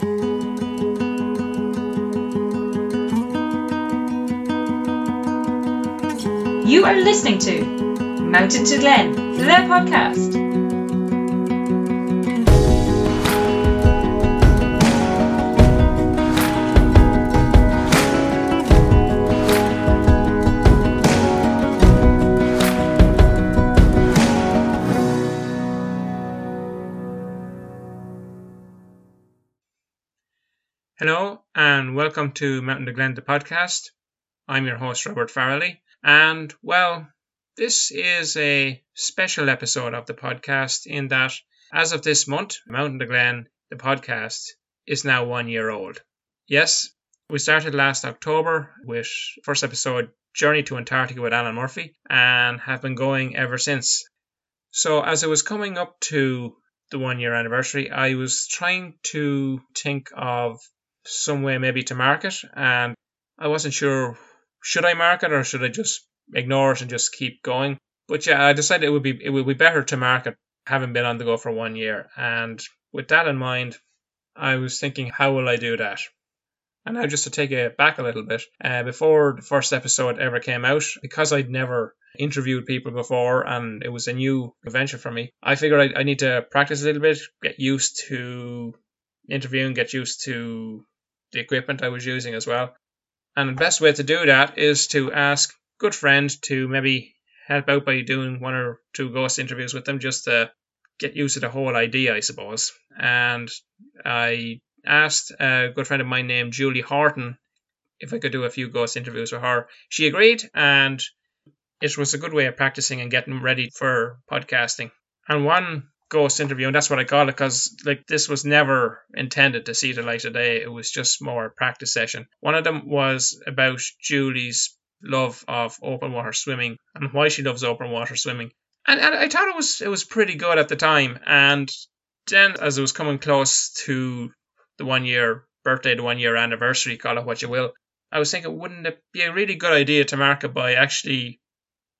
You are listening to Mountain to Glen, the podcast. And welcome to Mountain to Glen, the podcast. I'm your host, Robert Farrelly. And well, this is a special episode of the podcast in that as of this month, Mountain to Glen, the podcast, is now one year old. Yes, we started last October with first episode Journey to Antarctica with Alan Murphy and have been going ever since. So as it was coming up to the one year anniversary, I was trying to think of some way maybe to market and I wasn't sure should I market or should I just ignore it and just keep going. But yeah, I decided it would be it would be better to market having been on the go for one year. And with that in mind, I was thinking, how will I do that? And now, just to take it back a little bit, uh, before the first episode ever came out, because I'd never interviewed people before and it was a new venture for me, I figured I, I need to practice a little bit, get used to interviewing, get used to the equipment I was using as well. And the best way to do that is to ask good friends to maybe help out by doing one or two ghost interviews with them just to get used to the whole idea, I suppose. And I asked a good friend of mine named Julie Horton if I could do a few ghost interviews with her. She agreed, and it was a good way of practicing and getting ready for podcasting. And one ghost interview, and that's what I call it because like this was never intended to see the light of day. It was just more a practice session. One of them was about Julie's love of open water swimming and why she loves open water swimming. And, and I thought it was it was pretty good at the time. And then as it was coming close to the one year birthday, the one year anniversary, call it what you will, I was thinking, wouldn't it be a really good idea to mark it by actually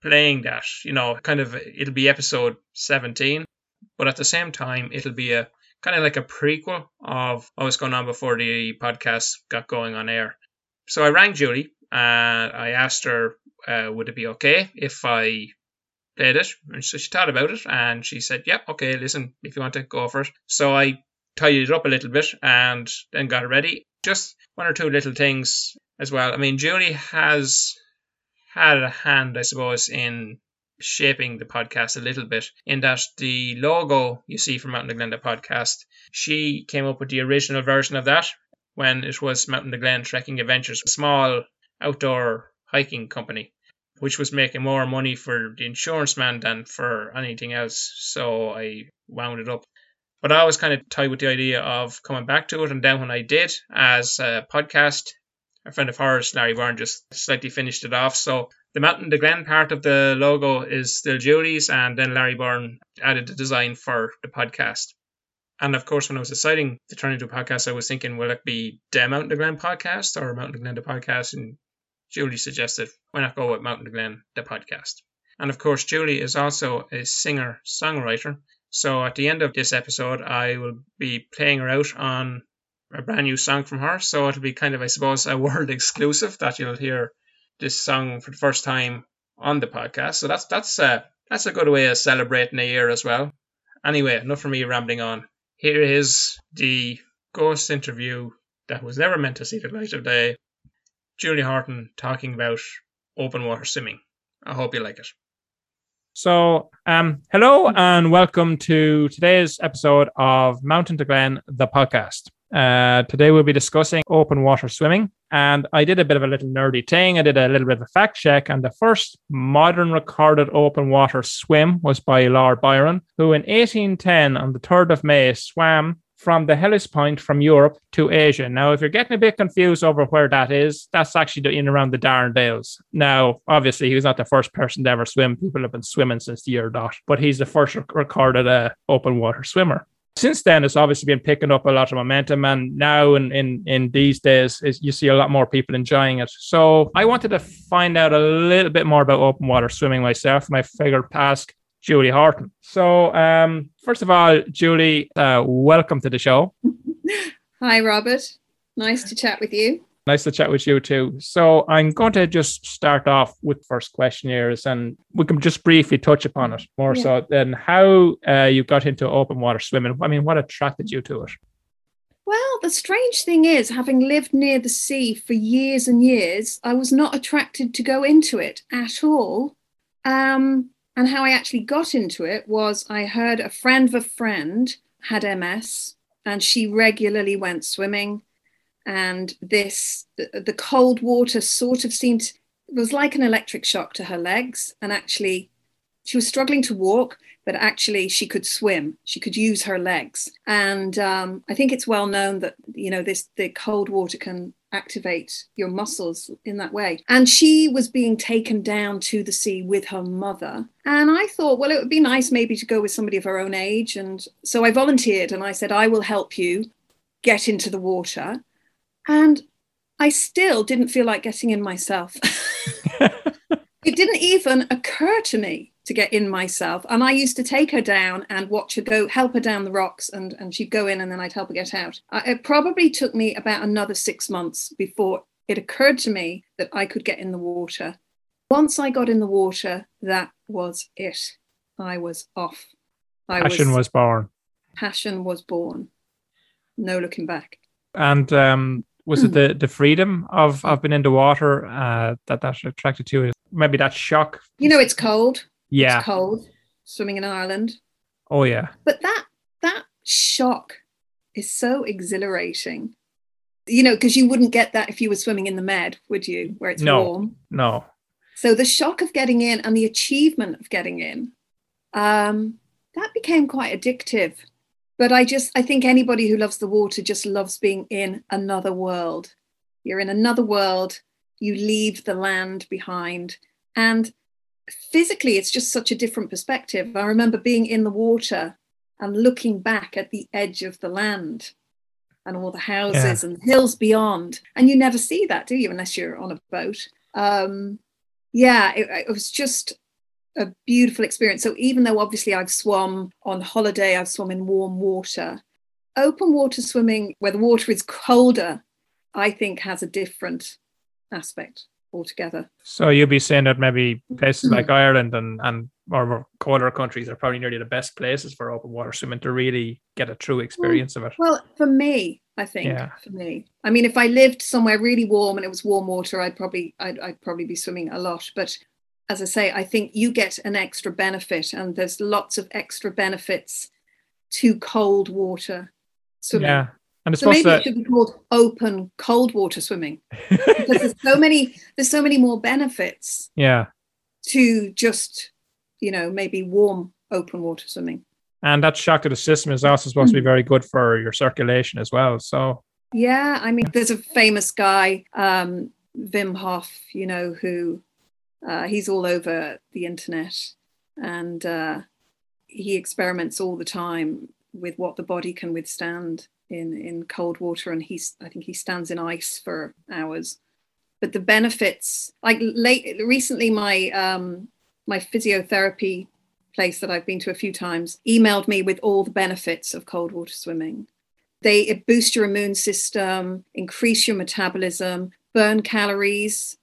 playing that? You know, kind of it'll be episode 17 but at the same time, it'll be a kind of like a prequel of what was going on before the podcast got going on air. So I rang Julie and I asked her, uh, would it be okay if I played it? And so she thought about it and she said, yep, okay, listen, if you want to go for it. So I tidied it up a little bit and then got it ready. Just one or two little things as well. I mean, Julie has had a hand, I suppose, in shaping the podcast a little bit in that the logo you see from Mountain Glen the podcast, she came up with the original version of that when it was Mountain Glen Trekking Adventures, a small outdoor hiking company, which was making more money for the insurance man than for anything else. So I wound it up. But I was kind of tied with the idea of coming back to it, and then when I did as a podcast, a friend of hers, Larry Byrne, just slightly finished it off. So the Mountain to Glen part of the logo is still Julie's, and then Larry Byrne added the design for the podcast. And of course, when I was deciding to turn into a podcast, I was thinking, will it be the Mountain to Glen podcast or Mountain to Glen the podcast? And Julie suggested, why not go with Mountain to Glen the podcast? And of course, Julie is also a singer songwriter. So at the end of this episode, I will be playing her out on a brand new song from her. So it'll be kind of, I suppose, a world exclusive that you'll hear this song for the first time on the podcast. So that's that's uh, that's a good way of celebrating a year as well. Anyway, enough for me rambling on. Here is the ghost interview that was never meant to see the light of day. Julie Horton talking about open water swimming. I hope you like it. So, um, hello and welcome to today's episode of Mountain to Glen, the podcast. Uh, today we'll be discussing open water swimming. And I did a bit of a little nerdy thing. I did a little bit of a fact check. And the first modern recorded open water swim was by Lord Byron, who in 1810, on the 3rd of May, swam from the Hellespont from Europe to Asia. Now, if you're getting a bit confused over where that is, that's actually in around the Dardanelles. Now, obviously, he was not the first person to ever swim. People have been swimming since the year dot, but he's the first recorded uh, open water swimmer since then it's obviously been picking up a lot of momentum and now in in, in these days you see a lot more people enjoying it so i wanted to find out a little bit more about open water swimming myself and i figured ask julie horton so um, first of all julie uh, welcome to the show Hi, Robert. Nice to chat with you. Nice to chat with you too. So I'm going to just start off with first questionnaires, and we can just briefly touch upon it more Yeah. so than how uh, you got into open water swimming. I mean, what attracted you to it? Well, the strange thing is, having lived near the sea for years and years, I was not attracted to go into it at all. Um, and how I actually got into it was I heard a friend of a friend had MS and she regularly went swimming. And this, the, cold water sort of seemed, was like an electric shock to her legs. And actually, she was struggling to walk, but actually she could swim. She could use her legs. And um, I think it's well known that, you know, this the cold water can activate your muscles in that way. And she was being taken down to the sea with her mother. And I thought, well, it would be nice maybe to go with somebody of her own age. And so I volunteered and I said, I will help you get into the water. And I still didn't feel like getting in myself. it didn't even occur to me to get in myself. And I used to take her down and watch her go, help her down the rocks, and, and she'd go in and then I'd help her get out. I, it probably took me about another six months before it occurred to me that I could get in the water. Once I got in the water, that was it. I was off. I Passion was born. passion was born. No looking back. And um, was Hmm. it the, the freedom of, of being in the water uh, that that attracted you? Maybe that shock? You know, it's cold. Yeah. It's cold. Swimming in Ireland. Oh, yeah. but that that shock is so exhilarating you know because you wouldn't get that if you were swimming in the med would you where it's No. warm No. so the shock of getting in and the achievement of getting in um that became quite addictive but i just i think anybody who loves the water just loves being in another world. You're in another world you leave the land behind. And physically it's just such a different perspective. I remember being in the water and looking back at the edge of the land and all the houses and hills beyond. And you never see that do you unless you're on a boat? Um yeah it, it was just a beautiful experience so even though obviously i've swum on holiday i've swum in warm water open water swimming where the water is colder i think has a different aspect altogether So you'll be saying that maybe places like mm-hmm. Ireland and, and or colder countries are probably nearly the best places for open water swimming to really get a true experience of it. Well, for me, I think Yeah. for me. I mean, if I lived somewhere really warm and it was warm water, I'd probably I'd, I'd probably be swimming a lot. But as I say, I think you get an extra benefit, and there's lots of extra benefits to cold water swimming. Yeah. And it's So maybe supposed it should be called open cold water swimming because there's so many there's so many more benefits yeah. to just you know maybe warm open water swimming. And that shock to the system is also supposed to be very good for your circulation as well. So Yeah, I mean, there's a famous guy, um, Wim Hof, you know, who uh, he's all over the internet and uh, he experiments all the time with what the body can withstand in, in cold water. And he's, I think he stands in ice for hours. But the benefits, like late recently, my um, my physiotherapy place that I've been to a few times emailed me with all the benefits of cold water swimming they boost your immune system increase your metabolism burn calories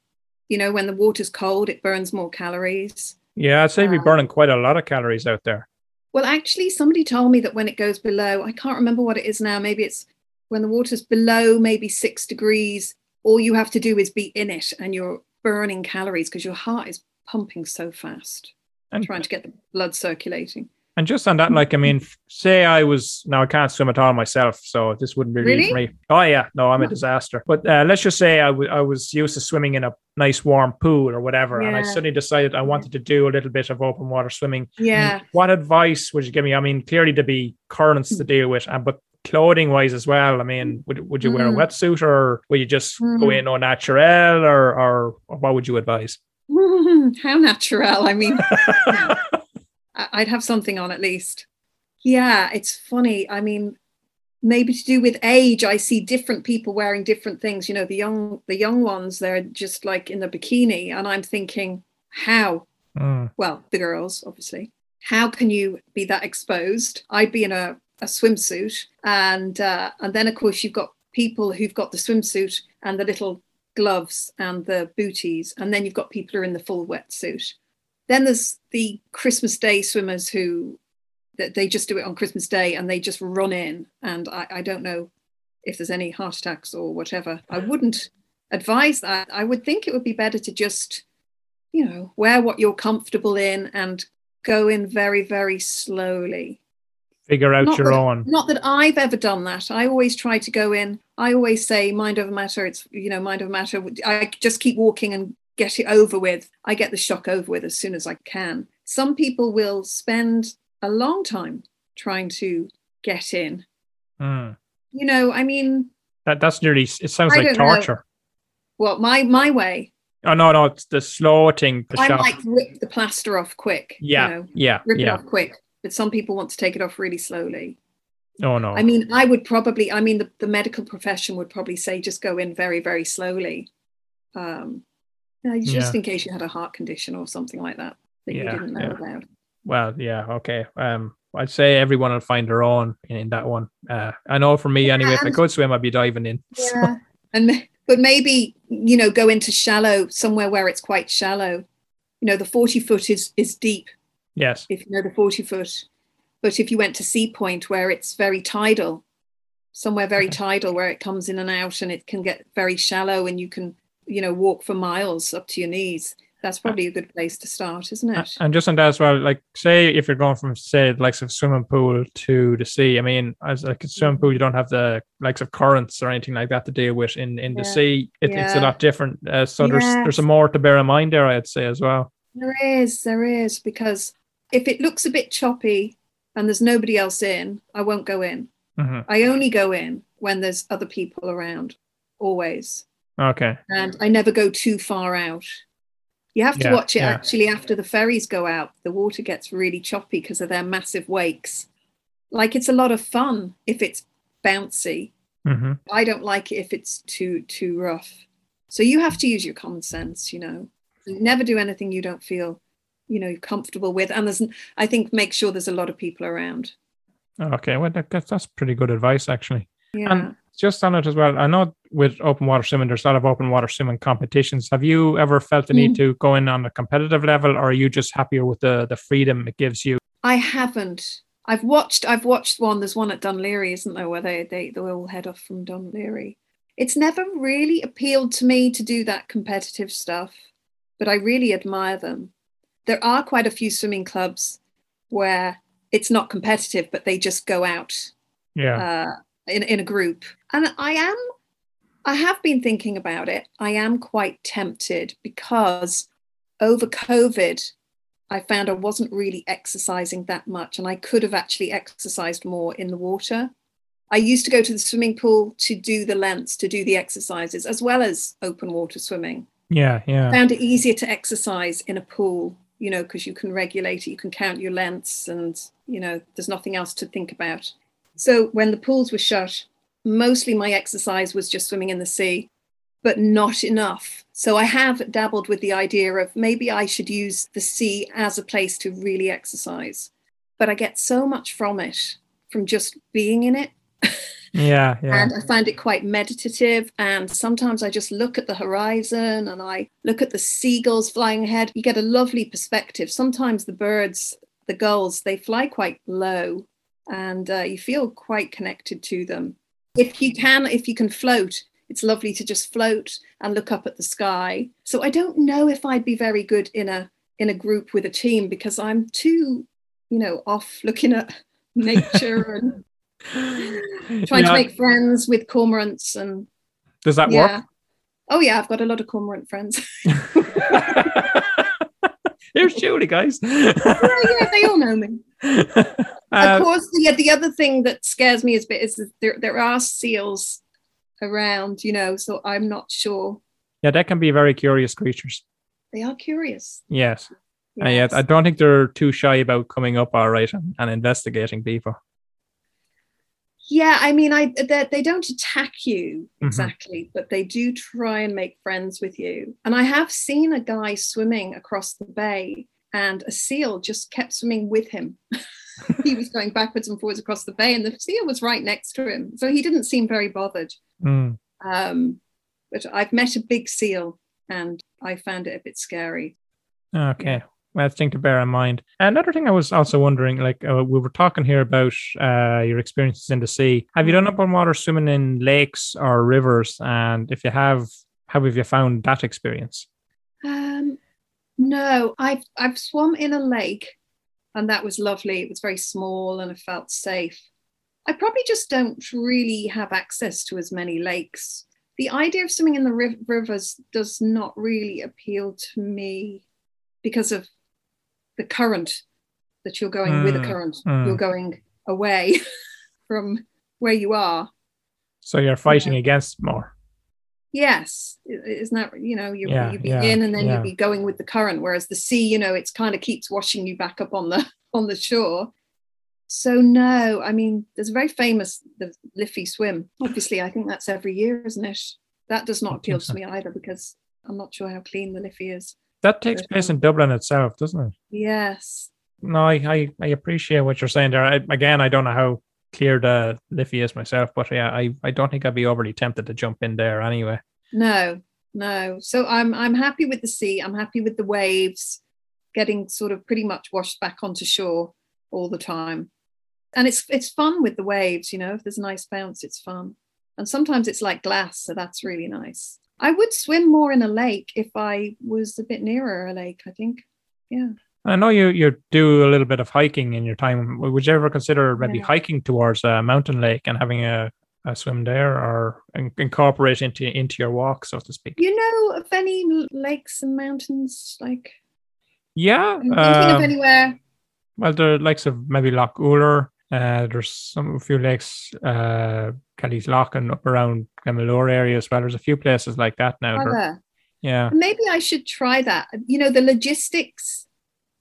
you know when the water's cold it burns more calories. Yeah, I'd say be Uh, burning quite a lot of calories out there. well actually somebody told me that when it goes below i can't remember what it is now maybe it's when the water's below maybe six degrees all you have to do is be in it and you're burning calories because your heart is pumping so fast. And trying to get the blood circulating And just on that, like, I mean, say I was now I can't swim at all myself, so this wouldn't be really, for me. Oh yeah, no, I'm a disaster. But uh, let's just say I was used to swimming in a nice warm pool or whatever, and I suddenly decided I wanted to do a little bit of open water swimming. I yeah what advice would you give me? I mean, clearly to be currents to deal with, and but clothing wise as well. I mean, would would you wear a wetsuit or would you just go Mm. in au naturel, or or what would you advise? how natural i mean I- I'd have something on at least. Yeah, it's funny. I mean, maybe to do with age, I see different people wearing different things. You know, the young the young ones, they're just like in the bikini, and I'm thinking, how? Mm, Well, the girls, obviously. How can you be that exposed? I'd be in a a swimsuit, and uh, and then of course you've got people who've got the swimsuit and the little gloves and the booties, and then you've got people who are in the full wetsuit. Then there's the Christmas Day swimmers who that they just do it on Christmas Day and they just run in, and I, I don't know if there's any heart attacks or whatever. I wouldn't advise that. I would think it would be better to just, you know, wear what you're comfortable in and go in very, very slowly. Figure out Not your that- own. Not that I've ever done that. I always try to go in. I always say mind over matter. It's you know mind over matter. I just keep walking and get it over with. I get the shock over with as soon as I can. Some people will spend a long time trying to get in. Mm. You know, I mean, That that's nearly. It sounds I like don't know. torture. well, my my way. Oh no, no, it's the slow thing. The I shock. might rip the plaster off quick. yeah, You know, yeah, rip it off quick. But some people want to take it off really slowly. Oh no. I mean, I would probably, I mean, the, the medical profession would probably say just go in very, very slowly. Um, know, just Yeah. in case you had a heart condition or something like that that you didn't know yeah. about. Well, yeah, okay. Um, I'd say everyone will find their own in, in that one. Uh, I know for me anyway. If I could swim, I'd be diving in. So, Yeah. and but maybe, you know, go into shallow somewhere where it's quite shallow. You know, the 40 foot is is deep yes. if you know the 40 foot. But if you went to Seapoint where it's very tidal, somewhere very tidal where it comes in and out and it can get very shallow and you can, you know, walk for miles up to your knees, that's probably a good place to start, isn't it? And just on that as well, like say if you're going from say the likes of swimming pool to the sea, I mean, as like a swimming pool, you don't have the likes of currents or anything like that to deal with. In in the Yeah. sea, it, it's a lot different. Uh, so there's there's a Yes. more to bear in mind there, I'd say as well. There is, there is, because if it looks a bit choppy and there's nobody else in, I won't go in. hmm I only go in when there's other people around, always. Okay. and I never go too far out. You have to Yeah, watch it yeah. actually after the ferries go out. The water gets really choppy because of their massive wakes. Like it's a lot of fun if it's bouncy. hmm I don't like it if it's too too rough. So you have to use your common sense, you know. Never do anything you don't feel, you know, comfortable with. And there's, I think, make sure there's a lot of people around. Okay. Well, that, that's that's pretty good advice actually. Yeah. And just on it as well, I know with open water swimming, there's a lot of open water swimming competitions. Have you ever felt the Mm. need to go in on a competitive level, or are you just happier with the the freedom it gives you? I haven't. I've watched. I've watched one. There's one at Dún Laoghaire, isn't there, where they they they all head off from Dún Laoghaire. It's never really appealed to me to do that competitive stuff, but I really admire them. There are quite a few swimming clubs where it's not competitive, but they just go out Yeah. uh, in in a group. And I am, I have been thinking about it. I am quite tempted because over COVID, I found I wasn't really exercising that much, and I could have actually exercised more in the water. I used to go to the swimming pool to do the lengths, to do the exercises, as well as open water swimming yeah. Yeah. found it easier to exercise in a pool you know because you can regulate it you can count your lengths and you know there's nothing else to think about so when the pools were shut mostly my exercise was just swimming in the sea but not enough so i have dabbled with the idea of maybe i should use the sea as a place to really exercise but i get so much from it from just being in it Yeah. Yeah. and I find it quite meditative. And sometimes I just look at the horizon and I look at the seagulls flying ahead. You get a lovely perspective. Sometimes the birds, the gulls, they fly quite low and uh, you feel quite connected to them. If you can, if you can float, it's lovely to just float and look up at the sky. So I don't know if I'd be very good in a in a group with a team because I'm too, you know, off looking at nature and trying Yeah. to make friends with cormorants and Does that yeah. Oh yeah, I've got a lot of cormorant friends. Here's Julie, guys. yeah, yeah, they all know me. of Uh, course, the the other thing that scares me a bit is that there there are seals around, you know, so I'm not sure. yeah, that can be very curious creatures. They are curious. Yes. And Yes. yet, I don't think they're too shy about coming up all right and, and investigating people. Yeah, I mean, I they, they don't attack you Mhm. exactly, but they do try and make friends with you. And I have seen a guy swimming across the bay, and a seal just kept swimming with him. he was going backwards and forwards across the bay, and the seal was right next to him. So he didn't seem very bothered. Mm. Um, but I've met a big seal, and I found it a bit scary. Okay. Well, that's thing to bear in mind. Another thing I was also wondering, like uh, we were talking here about uh, your experiences in the sea. Have you done open water swimming in lakes or rivers? And if you have, how have you found that experience? Um, no, I've I've swum in a lake, and that was lovely. It was very small, and I felt safe. I probably just don't really have access to as many lakes. The idea of swimming in the riv- rivers does not really appeal to me because of the current that you're going with a Mm, current. mm. You're going away from where you are. So you're fighting against more. Yes, isn't that you know you Yeah, you'd be yeah, in and then yeah. you'd be going with the current, whereas the sea, you know, it's kind of keeps washing you back up on the on the shore. So no, I mean, there's a very famous the Liffey swim. Obviously, I think that's every year, isn't it? That does not appeal to me either because I'm not sure how clean the Liffey is. That takes place in Dublin itself, doesn't it? Yes, No, I, I, I appreciate what you're saying there. I, again, I don't know how clear the Liffey is myself, but yeah, I, I don't think I'd be overly tempted to jump in there anyway. no, no. So I'm I'm happy with the sea. I'm happy with the waves, getting sort of pretty much washed back onto shore all the time. And it's it's fun with the waves, you know. If there's a nice bounce, it's fun. And sometimes it's like glass, so that's really nice. I would swim more in a lake if I was a bit nearer a lake, I think. Yeah. I know you you do a little bit of hiking in your time. Would you ever consider maybe Yeah. hiking towards a mountain lake and having a, a swim there, or in- incorporate into into your walk, so to speak? You know of any lakes and mountains? Like Yeah. I'm thinking of um, anywhere. Well, the likes of maybe Lough Ouler. Uh, there's some a few lakes, uh, Kelly's Lough and up around Glenmalure area as well. There's a few places like that now. There-? Yeah. maybe I should try that. You know, the logistics.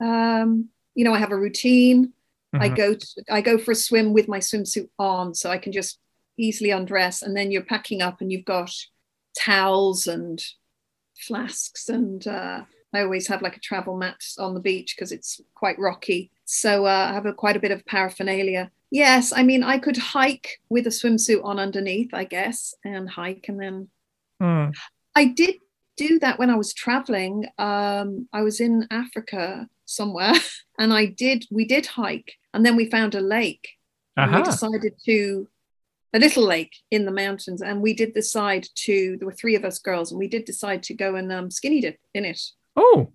Um, you know, I have a routine. I Mhm. go to, I go for a swim with my swimsuit on, so I can just easily undress. And then you're packing up, and you've got towels and flasks, and uh, I always have like a travel mat on the beach because it's quite rocky. So uh, I have a, quite a bit of paraphernalia. Yes, I mean I could hike with a swimsuit on underneath, I guess, and hike, and then Mm. I did do that when I was traveling. Um, I was in Africa somewhere and I did, we did hike and then we found a lake and we decided to, a little lake in the mountains. And we did decide to, there were three of us girls and we did decide to go and um, skinny dip in it. Oh,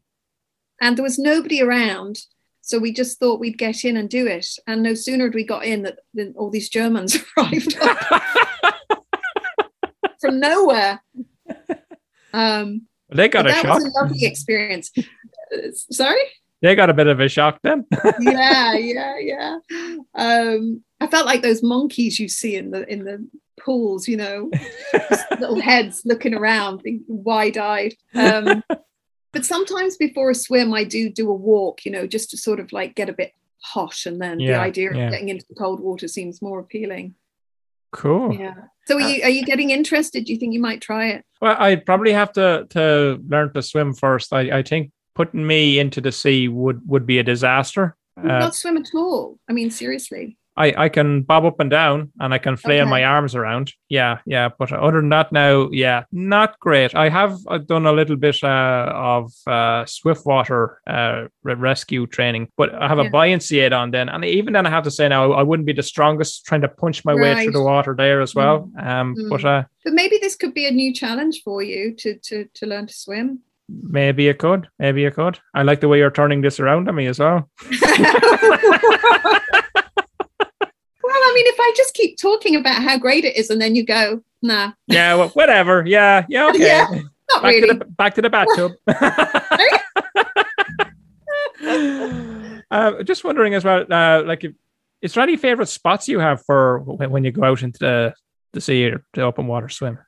And there was nobody around. So we just thought we'd get in and do it. And no sooner had we got in that than all these Germans arrived from nowhere. Um, they got a that shock. That was a lovely experience. Sorry? They got a bit of a shock then. Yeah, yeah, yeah. Um, I felt like those monkeys you see in the in the pools, you know, little heads looking around, wide eyed. Um, but sometimes before a swim, I do do a walk, you know, just to sort of like get a bit hot, and then the Yeah, idea of getting into the cold water seems more appealing. cool. Yeah. So are you are you getting interested? Do you think you might try it? Well, I'd probably have to to learn to swim first. I, I think putting me into the sea would would be a disaster. Uh, not swim at all. I mean, seriously. I, I can bob up and down and I can flail Okay. my arms around. Yeah, yeah. But other than that, now, yeah, not great. I have uh, done a little bit uh, of uh, swiftwater uh, re- rescue training, but I have a buoyancy aid on then. And even then, I have to say now, I wouldn't be the strongest trying to punch my way through the water there as well. Um, Mm. But uh, But maybe this could be a new challenge for you to to to learn to swim. maybe it could. Maybe it could. I like the way you're turning this around on me as well. I mean, if I just keep talking about how great it is, and then you go, nah, Yeah, well, whatever. Yeah, yeah, okay. Yeah, not back really. to the back to the bathtub. uh, just wondering as well, uh, like, if, is there any favorite spots you have for when, when you go out into the, the sea or the open water swim?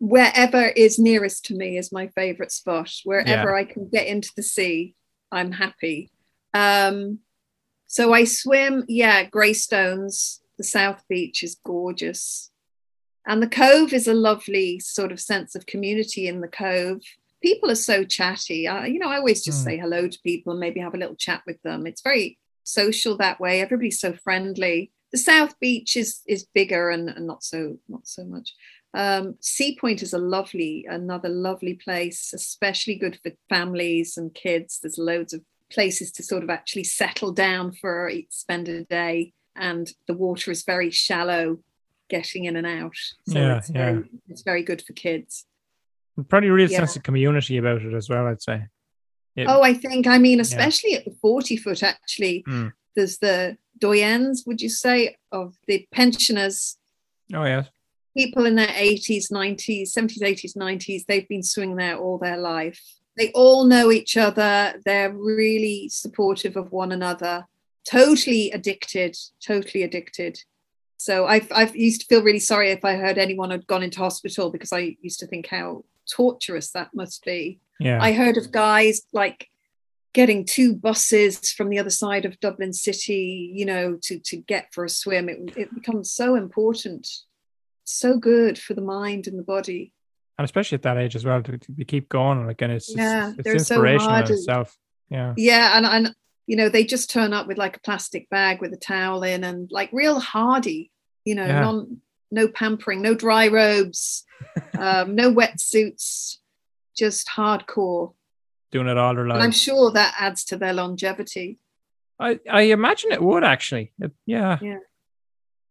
Wherever is nearest to me is my favorite spot. Wherever I can get into the sea, I'm happy. Um, so I swim, yeah, Greystones. The South Beach is gorgeous. And the Cove is a lovely sort of sense of community in the Cove. People are so chatty. I, you know, I always just Hmm. say hello to people and maybe have a little chat with them. It's very social that way. Everybody's so friendly. The South Beach is is bigger and, and not so not so much. Um, Seapoint is a lovely, another lovely place, especially good for families and kids. There's loads of places to sort of actually settle down for spend a day, and the water is very shallow, getting in and out. So Yeah, it's, yeah. Very, it's very good for kids. Probably real Yeah. sense of community about it as well. I'd say. It- Oh, I think, I mean, especially at the 40 foot, actually, Mm. there's the doyens, would you say, of the pensioners, oh yes. people in their 80s, 90s, 70s, 80s, 90s. They've been swimming there all their life. They all know each other. They're really supportive of one another, totally addicted, totally addicted. So I've, I've used to feel really sorry if I heard anyone had gone into hospital because I used to think how torturous that must be. Yeah. I heard of guys like getting two buses from the other side of Dublin City, you know, to to get for a swim. It, it becomes so important, so good for the mind and the body. And especially at that age as well to, to keep going like and it's Yeah, it's, it's so inspirational hard in itself yeah Yeah, and and you know they just turn up with like a plastic bag with a towel in and like real hardy, you know, Yeah. non no pampering, no dry robes, um, no wetsuits, just hardcore. doing it all their And I'm sure that adds to their longevity. I, I imagine it would actually It- yeah Yeah.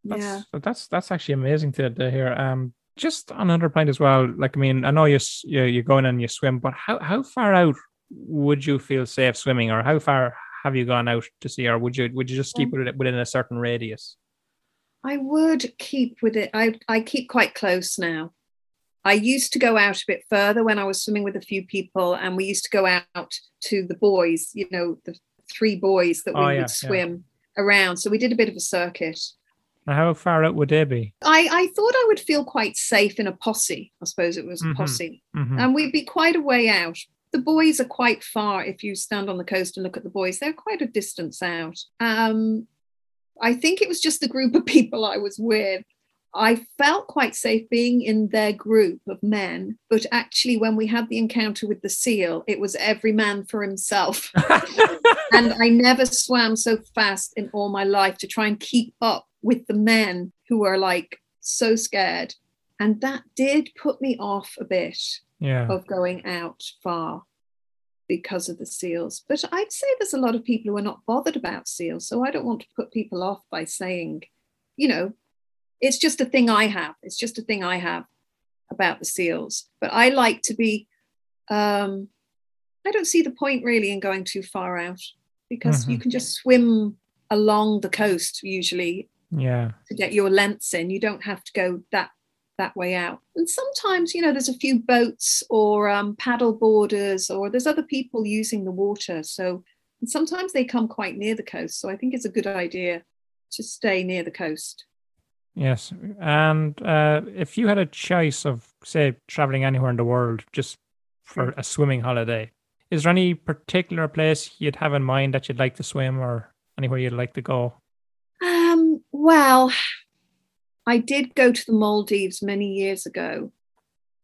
that's, yeah. that's that's actually amazing to, to hear um just on another point as well like i mean i know you s- you you go in and you swim but how how far out would you feel safe swimming or how far have you gone out to sea or would you would you just keep Um, it within a certain radius I would keep with it. I, I keep quite close now. I used to go out a bit further when I was swimming with a few people, and we used to go out to the buoys, you know, the three buoys that we Oh, yeah, yeah. would swim around. So we did a bit of a circuit. Now, how far out would they be I, I thought I would feel quite safe in a posse. I suppose it was Mhm. a posse. Mhm. And we'd be quite a way out. The buoys are quite far. If you stand on the coast and look at the buoys, they're quite a distance out. Um, I think it was just the group of people I was with. I felt quite safe being in their group of men, but actually, when we had the encounter with the seal, it was every man for himself. and I never swam so fast in all my life to try and keep up with the men who were like so scared. And that did put me off a bit yeah of going out far because of the seals. But I'd say there's a lot of people who are not bothered about seals. So I don't want to put people off by saying, you know, it's just a thing I have. It's just a thing I have about the seals. But I like to be, um, I don't see the point really in going too far out because you Mhm. can just swim along the coast usually yeah to get your lengths in. You don't have to go that that way out. And sometimes, you know, there's a few boats or um, paddle boarders, or there's other people using the water. So and sometimes they come quite near the coast. So I think it's a good idea to stay near the coast. Yes, and uh, if you had a choice of, say, traveling anywhere in the world just for a swimming holiday, is there any particular place you'd have in mind that you'd like to swim, or anywhere you'd like to go? Well, I did go to the Maldives many years ago.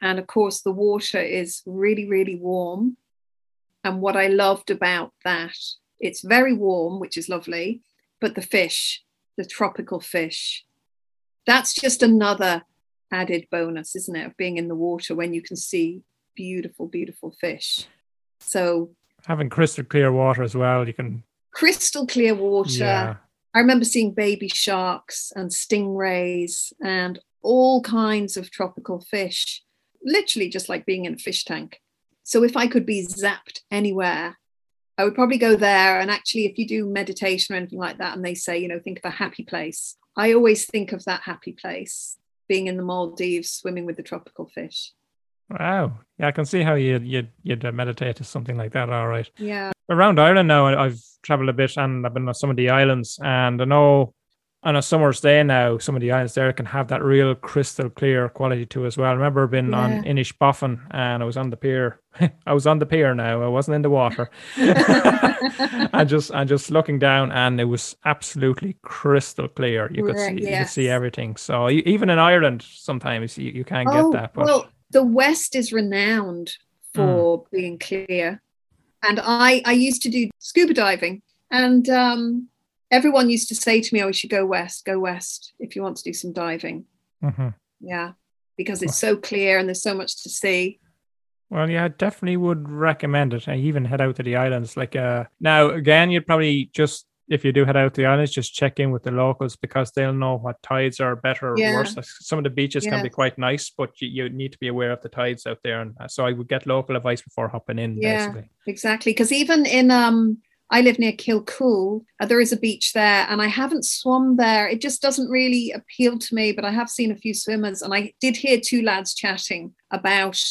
And of course, the water is really, really warm. And what I loved about that, it's very warm, which is lovely, but the fish, the tropical fish, that's just another added bonus, isn't it, of being in the water when you can see beautiful, beautiful fish. So, Having crystal clear water as well, you can. crystal clear water. Yeah, I remember seeing baby sharks and stingrays and all kinds of tropical fish, literally just like being in a fish tank. So if I could be zapped anywhere, I would probably go there. And actually, if you do meditation or anything like that, and they say, you know, think of a happy place, I always think of that happy place being in the Maldives, swimming with the tropical fish. Wow. Yeah, I can see how you'd you'd, you'd uh, meditate to something like that. All right. Yeah. around Ireland now. I- I've traveled a bit and I've been on some of the islands, and I know on a summer's day now, some of the islands there can have that real crystal clear quality to as well. I remember being on Yeah. Inishbofin and I was on the pier. I was on the pier now. I wasn't in the water. and just and just looking down, and it was absolutely crystal clear. You could see, Right, you could see everything. So even in Ireland, sometimes you, you can't oh, get that. But well, the West is renowned for being clear. And I, I used to do scuba diving. And um, everyone used to say to me, "Oh, you should go west. Go west if you want to do some diving." hmm Yeah, because it's so clear and there's so much to see. Well, yeah, I definitely would recommend it. I even head out to the islands. Like, uh, now again, you'd probably just if you do head out to the islands, just check in with the locals because they'll know what tides are better or Yeah. worse. Some of the beaches can be quite nice, but you, you need to be aware of the tides out there. And uh, so I would get local advice before hopping in, Yeah. basically. Exactly, because even in um, I live near Kilcool. Uh, there is a beach there, and I haven't swum there. It just doesn't really appeal to me. But I have seen a few swimmers, and I did hear two lads chatting about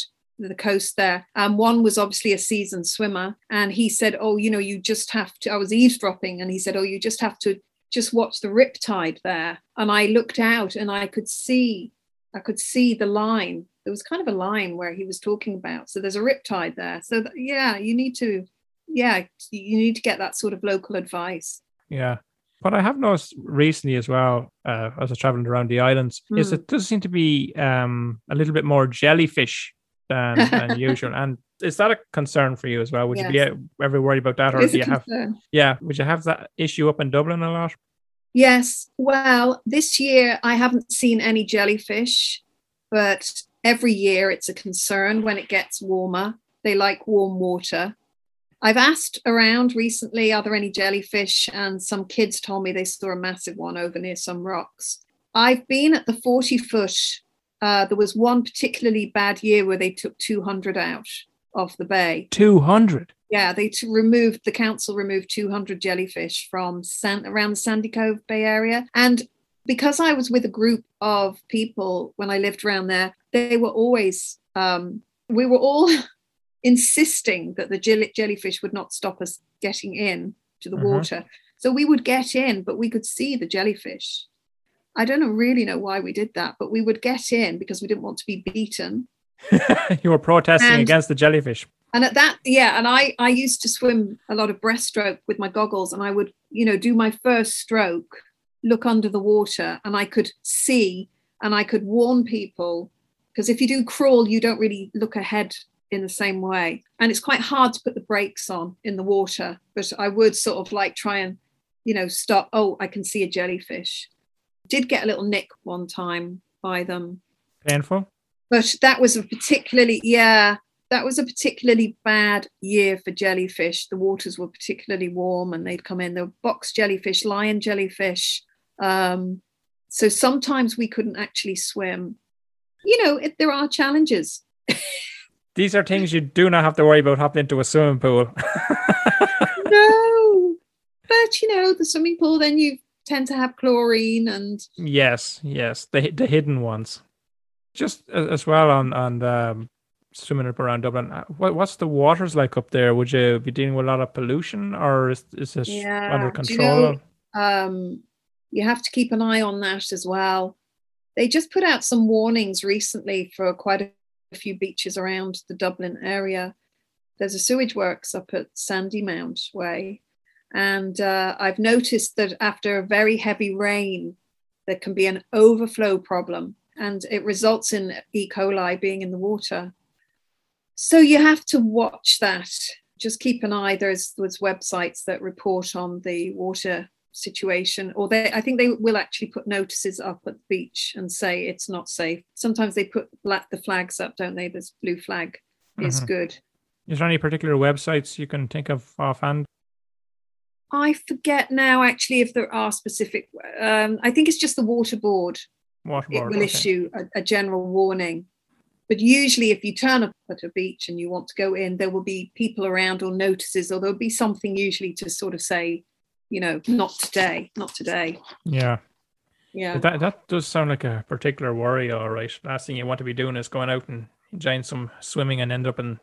the coast there. Um, one was obviously a seasoned swimmer, and he said, "Oh, you know, you just have to." I was eavesdropping, and he said, "Oh, you just have to just watch the rip tide there." And I looked out, and I could see, I could see the line. There was kind of a line where he was talking about. So there's a rip tide there. So yeah, you need to, yeah, you need to get that sort of local advice. Yeah. What I have noticed recently as well, uh, as I was traveling around the islands, is Hmm. it does seem to be um, a little bit more jellyfish than, than usual. And is that a concern for you as well? Would you be ever worried about that, or do you have? concern. Yeah, would you have that issue up in Dublin a lot? Yes. Well, this year I haven't seen any jellyfish, but every year it's a concern when it gets warmer. They like warm water. I've asked around recently, are there any jellyfish? And some kids told me they saw a massive one over near some rocks. I've been at the 40 foot. Uh, there was one particularly bad year where they took 200 out of the bay. Two hundred. Yeah, they t- removed the council removed 200 jellyfish from San, around the Sandycove Bay Area, and because I was with a group of people when I lived around there, they were always um, we were all insisting that the jelly- jellyfish would not stop us getting in to the Mhm. water. So we would get in, but we could see the jellyfish. I don't know, really know why we did that, but we would get in because we didn't want to be beaten. you were protesting And- against the jellyfish. and at that yeah and i i used to swim a lot of breaststroke with my goggles and i would you know do my first stroke look under the water and i could see and i could warn people because if you do crawl you don't really look ahead in the same way and it's quite hard to put the brakes on in the water but i would sort of like try and you know stop oh i can see a jellyfish did get a little nick one time by them. Painful. but that was a particularly yeah that was a particularly bad year for jellyfish. The waters were particularly warm and they'd come in. There were box jellyfish lion jellyfish. Um, so sometimes we couldn't actually swim. You know it, there are challenges. These are things you do not have to worry about hopping into a swimming pool. no but you know the swimming pool then you tend to have chlorine and yes, yes, the the hidden ones. Just as well on on the, swimming up around Dublin. uh, What what's the waters like up there? Would you be dealing with a lot of pollution, or is is this Yeah, under do you control? know- um, you have to keep an eye on that as well. They just put out some warnings recently for quite a few beaches around the Dublin area. There's a sewage works up at Sandymount Way. And uh, I've noticed that after a very heavy rain, there can be an overflow problem and it results in E. coli being in the water. So you have to watch that. Just keep an eye. There's there's websites that report on the water situation, or they I think they will actually put notices up at the beach and say it's not safe. Sometimes they put black the flags up, don't they? This blue flag is Mhm. good. Is there any particular websites you can think of offhand? I forget now actually if there are specific. Um, I think it's just the water board. It will okay. issue a, a general warning. But usually, if you turn up at a beach and you want to go in, there will be people around or notices, or there'll be something usually to sort of say, you know, not today, not today. Yeah. Yeah. That that does sound like a particular worry, all right. Last thing you want to be doing is going out and enjoying some swimming and end up in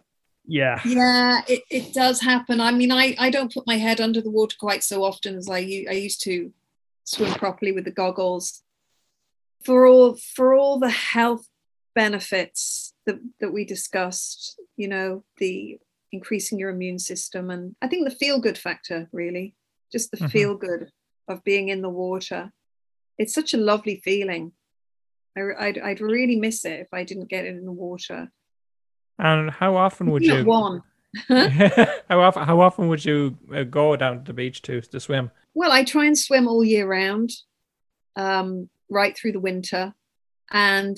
yeah. yeah it, it does happen. I mean I, I don't put my head under the water quite so often as i i used to swim properly with the goggles. For all for all the health benefits that, that we discussed you know the increasing your immune system and i think the feel good factor really. Just the Mhm. feel good of being in the water. It's such a lovely feeling. I, I'd, I'd really miss it if i didn't get it in the water And how often would you one how often? How often would you uh, go down to the beach to to swim? Well, I try and swim all year round, um, right through the winter, and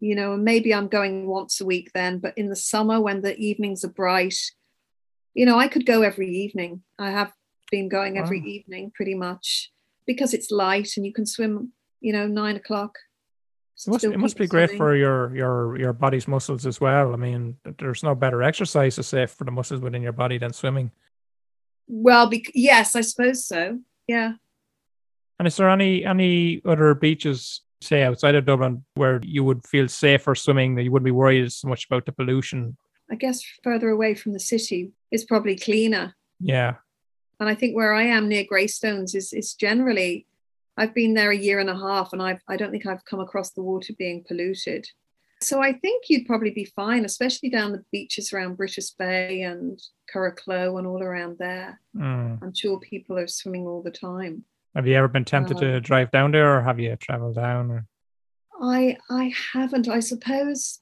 you know maybe I'm going once a week then. But in the summer, when the evenings are bright, you know I could go every evening. I have been going every Wow. evening pretty much because it's light and you can swim. You know, nine o'clock. It must, it must be great for your your your body's muscles as well. I mean, there's no better exercise to say for the muscles within your body than swimming. Well, bec- yes, I suppose so. Yeah. And is there any any other beaches, say outside of Dublin, where you would feel safer swimming? That you wouldn't be worried as much about the pollution? I guess further away from the city is probably cleaner. Yeah, And I think where I am near Greystones is is generally I've been there a year and a half and I've I don't think I've come across the water being polluted. So I think you'd probably be fine, especially down the beaches around Brittas Bay and Curracloe and all around there. Mm. I'm sure people are swimming all the time. Have you ever been tempted to Um, drive down there, or have you traveled down? Or? I I haven't. I suppose.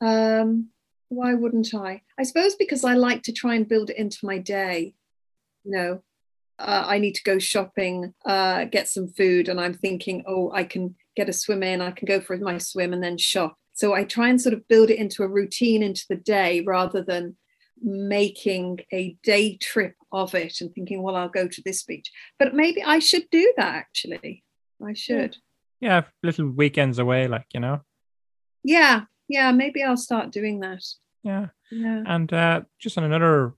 Um, why wouldn't I? I suppose because I like to try and build it into my day. You know, uh, I need to go shopping, uh, get some food, and I'm thinking, oh, I can get a swim in. I can go for my swim and then shop. So I try and sort of build it into a routine into the day rather than making a day trip of it and thinking, well, I'll go to this beach. But maybe I should do that actually. I should. Yeah, little weekends away, like you know. Yeah, yeah, maybe I'll start doing that. Yeah, Yeah. and uh, just on another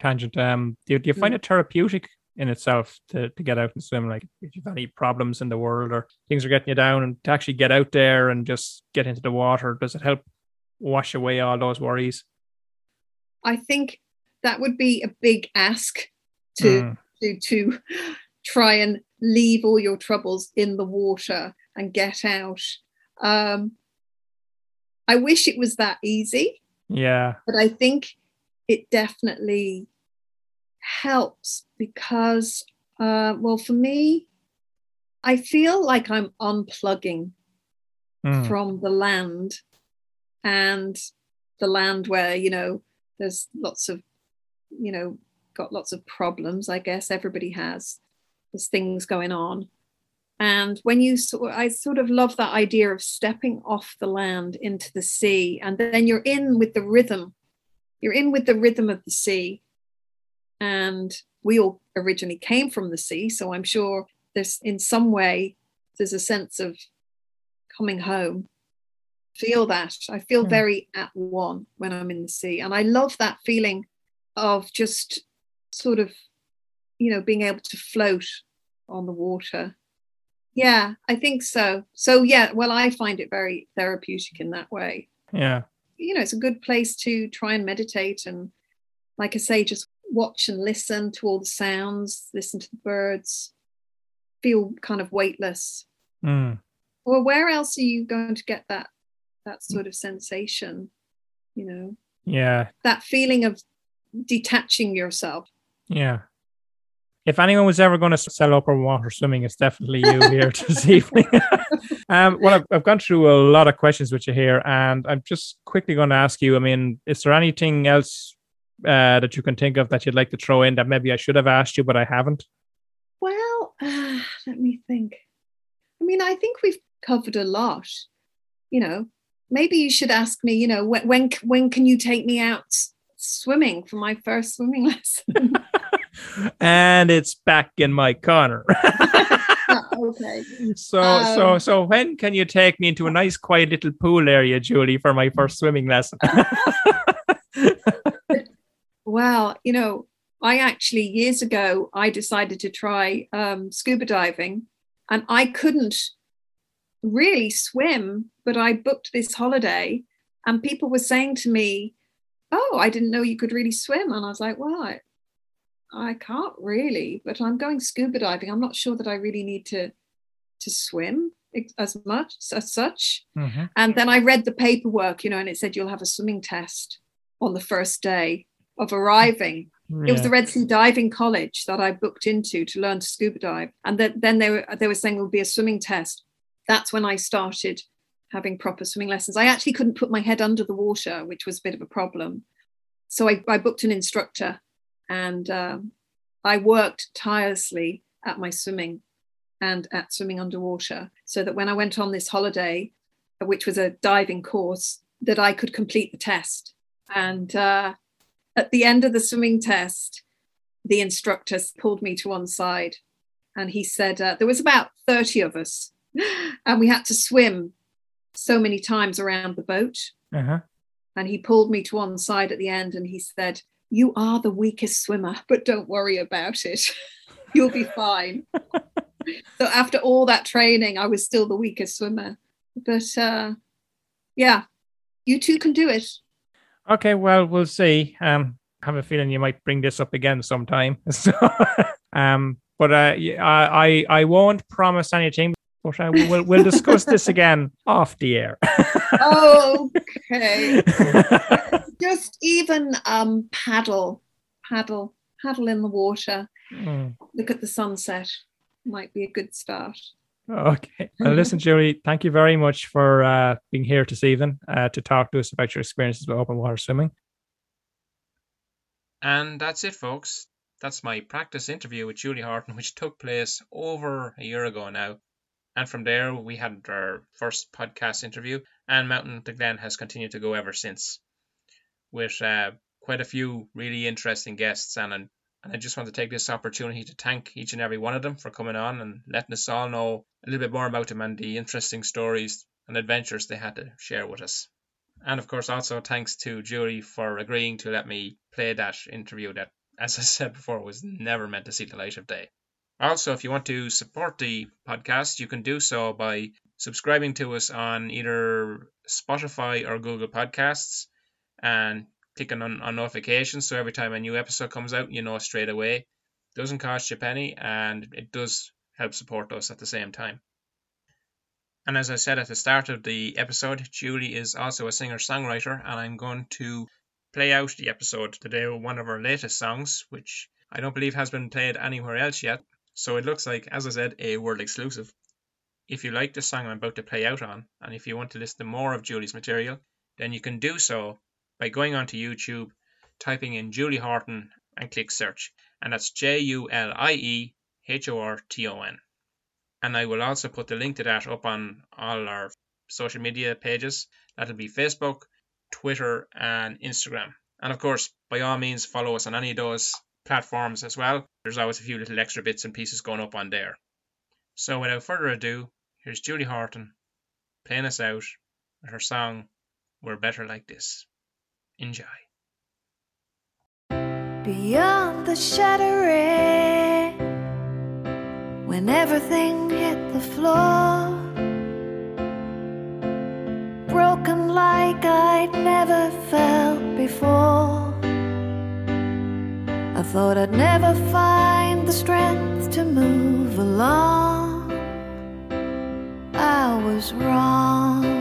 tangent, um, do, do you find Mm. it therapeutic in itself to, to get out and swim? Like, if you've any problems in the world or things are getting you down, and to actually get out there and just get into the water, does it help wash away all those worries? I think that would be a big ask to Mm, to to try and leave all your troubles in the water and get out. Um, I wish it was that easy, yeah, but I think it definitely helps because, uh, well, for me, I feel like I'm unplugging Mm, from the land and the land where you know there's lots of you know got lots of problems i guess. Everybody has there's things going on. And when you sort i sort of love that idea of stepping off the land into the sea and then you're in with the rhythm. You're in with the rhythm of the sea and we all originally came from the sea so i'm sure there's in some way there's a sense of coming home. Feel that. I feel Hmm. very at one when i'm in the sea. And i love that feeling of just sort of you know being able to float on the water. Yeah i think so. So yeah well i find it very therapeutic in that way. Yeah, you know it's a good place to try and meditate and like i say just watch and listen to all the sounds listen to the birds feel kind of weightless mm, well where else are you going to get that that sort of sensation you know yeah, that feeling of detaching yourself yeah. If anyone was ever going to sell open water swimming, it's definitely you here this evening. um, well, I've, I've gone through a lot of questions with you here, and I'm just quickly going to ask you. I mean, is there anything else uh, that you can think of that you'd like to throw in that maybe I should have asked you, but I haven't? well uh, let me think i mean i think we've covered a lot you know maybe you should ask me you know when when, when can you take me out swimming for my first swimming lesson and it's back in my corner. okay so, so, Um, so when can you take me into a nice, quiet little pool area, Julie, for my first swimming lesson? Well, you know, I actually years ago I decided to try um, scuba diving, and I couldn't really swim, but I booked this holiday, and people were saying to me, "Oh, I didn't know you could really swim," and I was like, "Well, I, I can't really, but I'm going scuba diving. I'm not sure that I really need to to swim as much as such." Mhm. And then I read the paperwork, you know, and it said you'll have a swimming test on the first day of arriving. It was the Red Sea Diving College that I booked into to learn to scuba dive. And then, then they were they were saying there would be a swimming test. That's when I started having proper swimming lessons. I actually couldn't put my head under the water, which was a bit of a problem. so I, I booked an instructor and um, I worked tirelessly at my swimming and at swimming underwater so that when I went on this holiday, which was a diving course, that I could complete the test. And uh, at the end of the swimming test, the instructor pulled me to one side and he said, uh, There was about 30 of us, and we had to swim so many times around the boat. Uh-huh. And he pulled me to one side at the end and he said, You are the weakest swimmer, but don't worry about it. You'll be fine. so after all that training, I was still the weakest swimmer. But uh, yeah, you two can do it. Okay, well, we'll see. Um, I have a feeling you might bring this up again sometime. So, um, but uh, I I I won't promise anything. But uh, we'll we'll discuss this again off the air. okay. Just even um, paddle, paddle, paddle in the water. Mm. Look at the sunset. Might be a good start. Okay. Well, listen, Julie, thank you very much for uh, being here this evening uh, to talk to us about your experiences with open water swimming. And that's it, folks. That's my practice interview with Julie Horton, which took place over a year ago now. And from there, we had our first podcast interview, and Mountain to Glen has continued to go ever since, with uh, quite a few really interesting guests. And, and I just want to take this opportunity to thank each and every one of them for coming on and letting us all know a little bit more about them and the interesting stories and adventures they had to share with us. And of course, also thanks to Julie for agreeing to let me play that interview that, as I said before, was never meant to see the light of day. Also, if you want to support the podcast, you can do so by subscribing to us on either Spotify or Google Podcasts and clicking on, on notifications so every time a new episode comes out, you know straight away. It doesn't cost you a penny and it does help support us at the same time. And as I said at the start of the episode, Julie is also a singer songwriter, and I'm going to play out the episode today with one of her latest songs, which I don't believe has been played anywhere else yet. So it looks like, as I said, a world exclusive. If you like the song I'm about to play out on, and if you want to listen to more of Julie's material, then you can do so by going onto YouTube, typing in Julie Horton, and click search. And that's J U L I E H O R T O N. And I will also put the link to that up on all our social media pages. That'll be Facebook, Twitter, and Instagram. And of course, by all means, follow us on any of those platforms as well. There's always a few little extra bits and pieces going up on there. So without further ado, here's Julie Horton playing us out with her song We're Better Like This. Enjoy. Beyond the shattering, when everything hit the floor, broken like I'd never felt before. I thought I'd never find the strength to move along. I was wrong.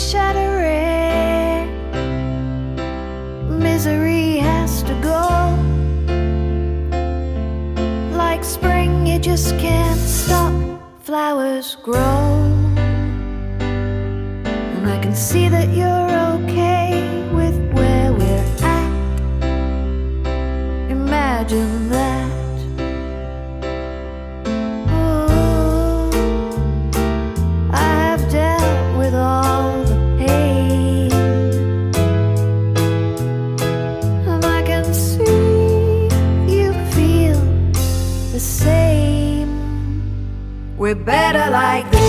Shattering, misery has to go. Like spring, you just can't stop. Flowers grow. And I can see that you're better like this.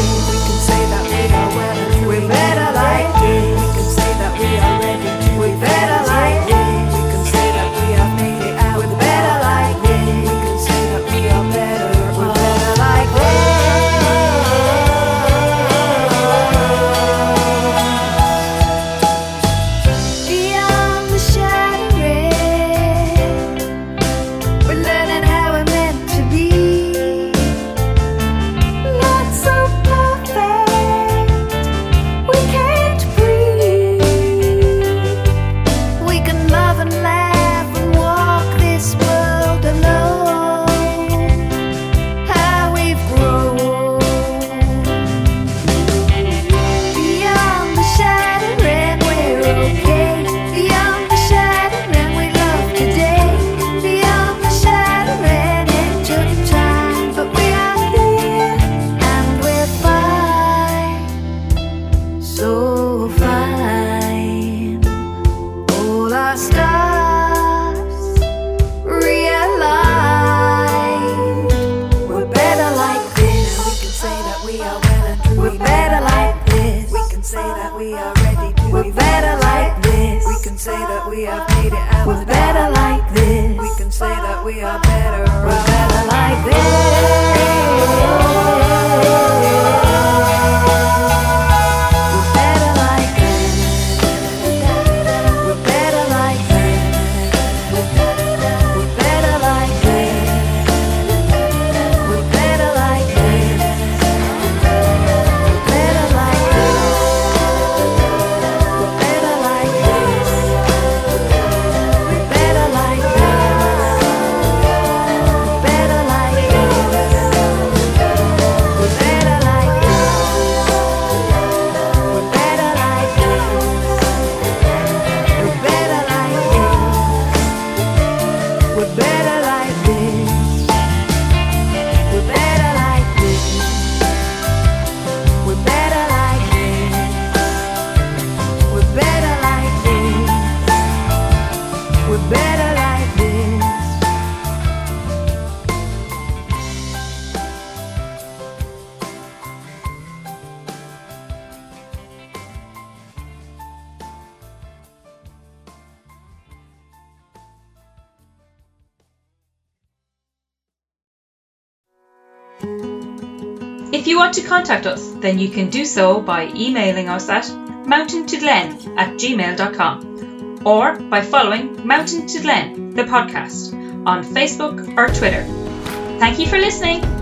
contact us, then you can do so by emailing us at mountaintoglen at gmail.com or by following Mountain to Glen, the podcast, on Facebook or Twitter. Thank you for listening.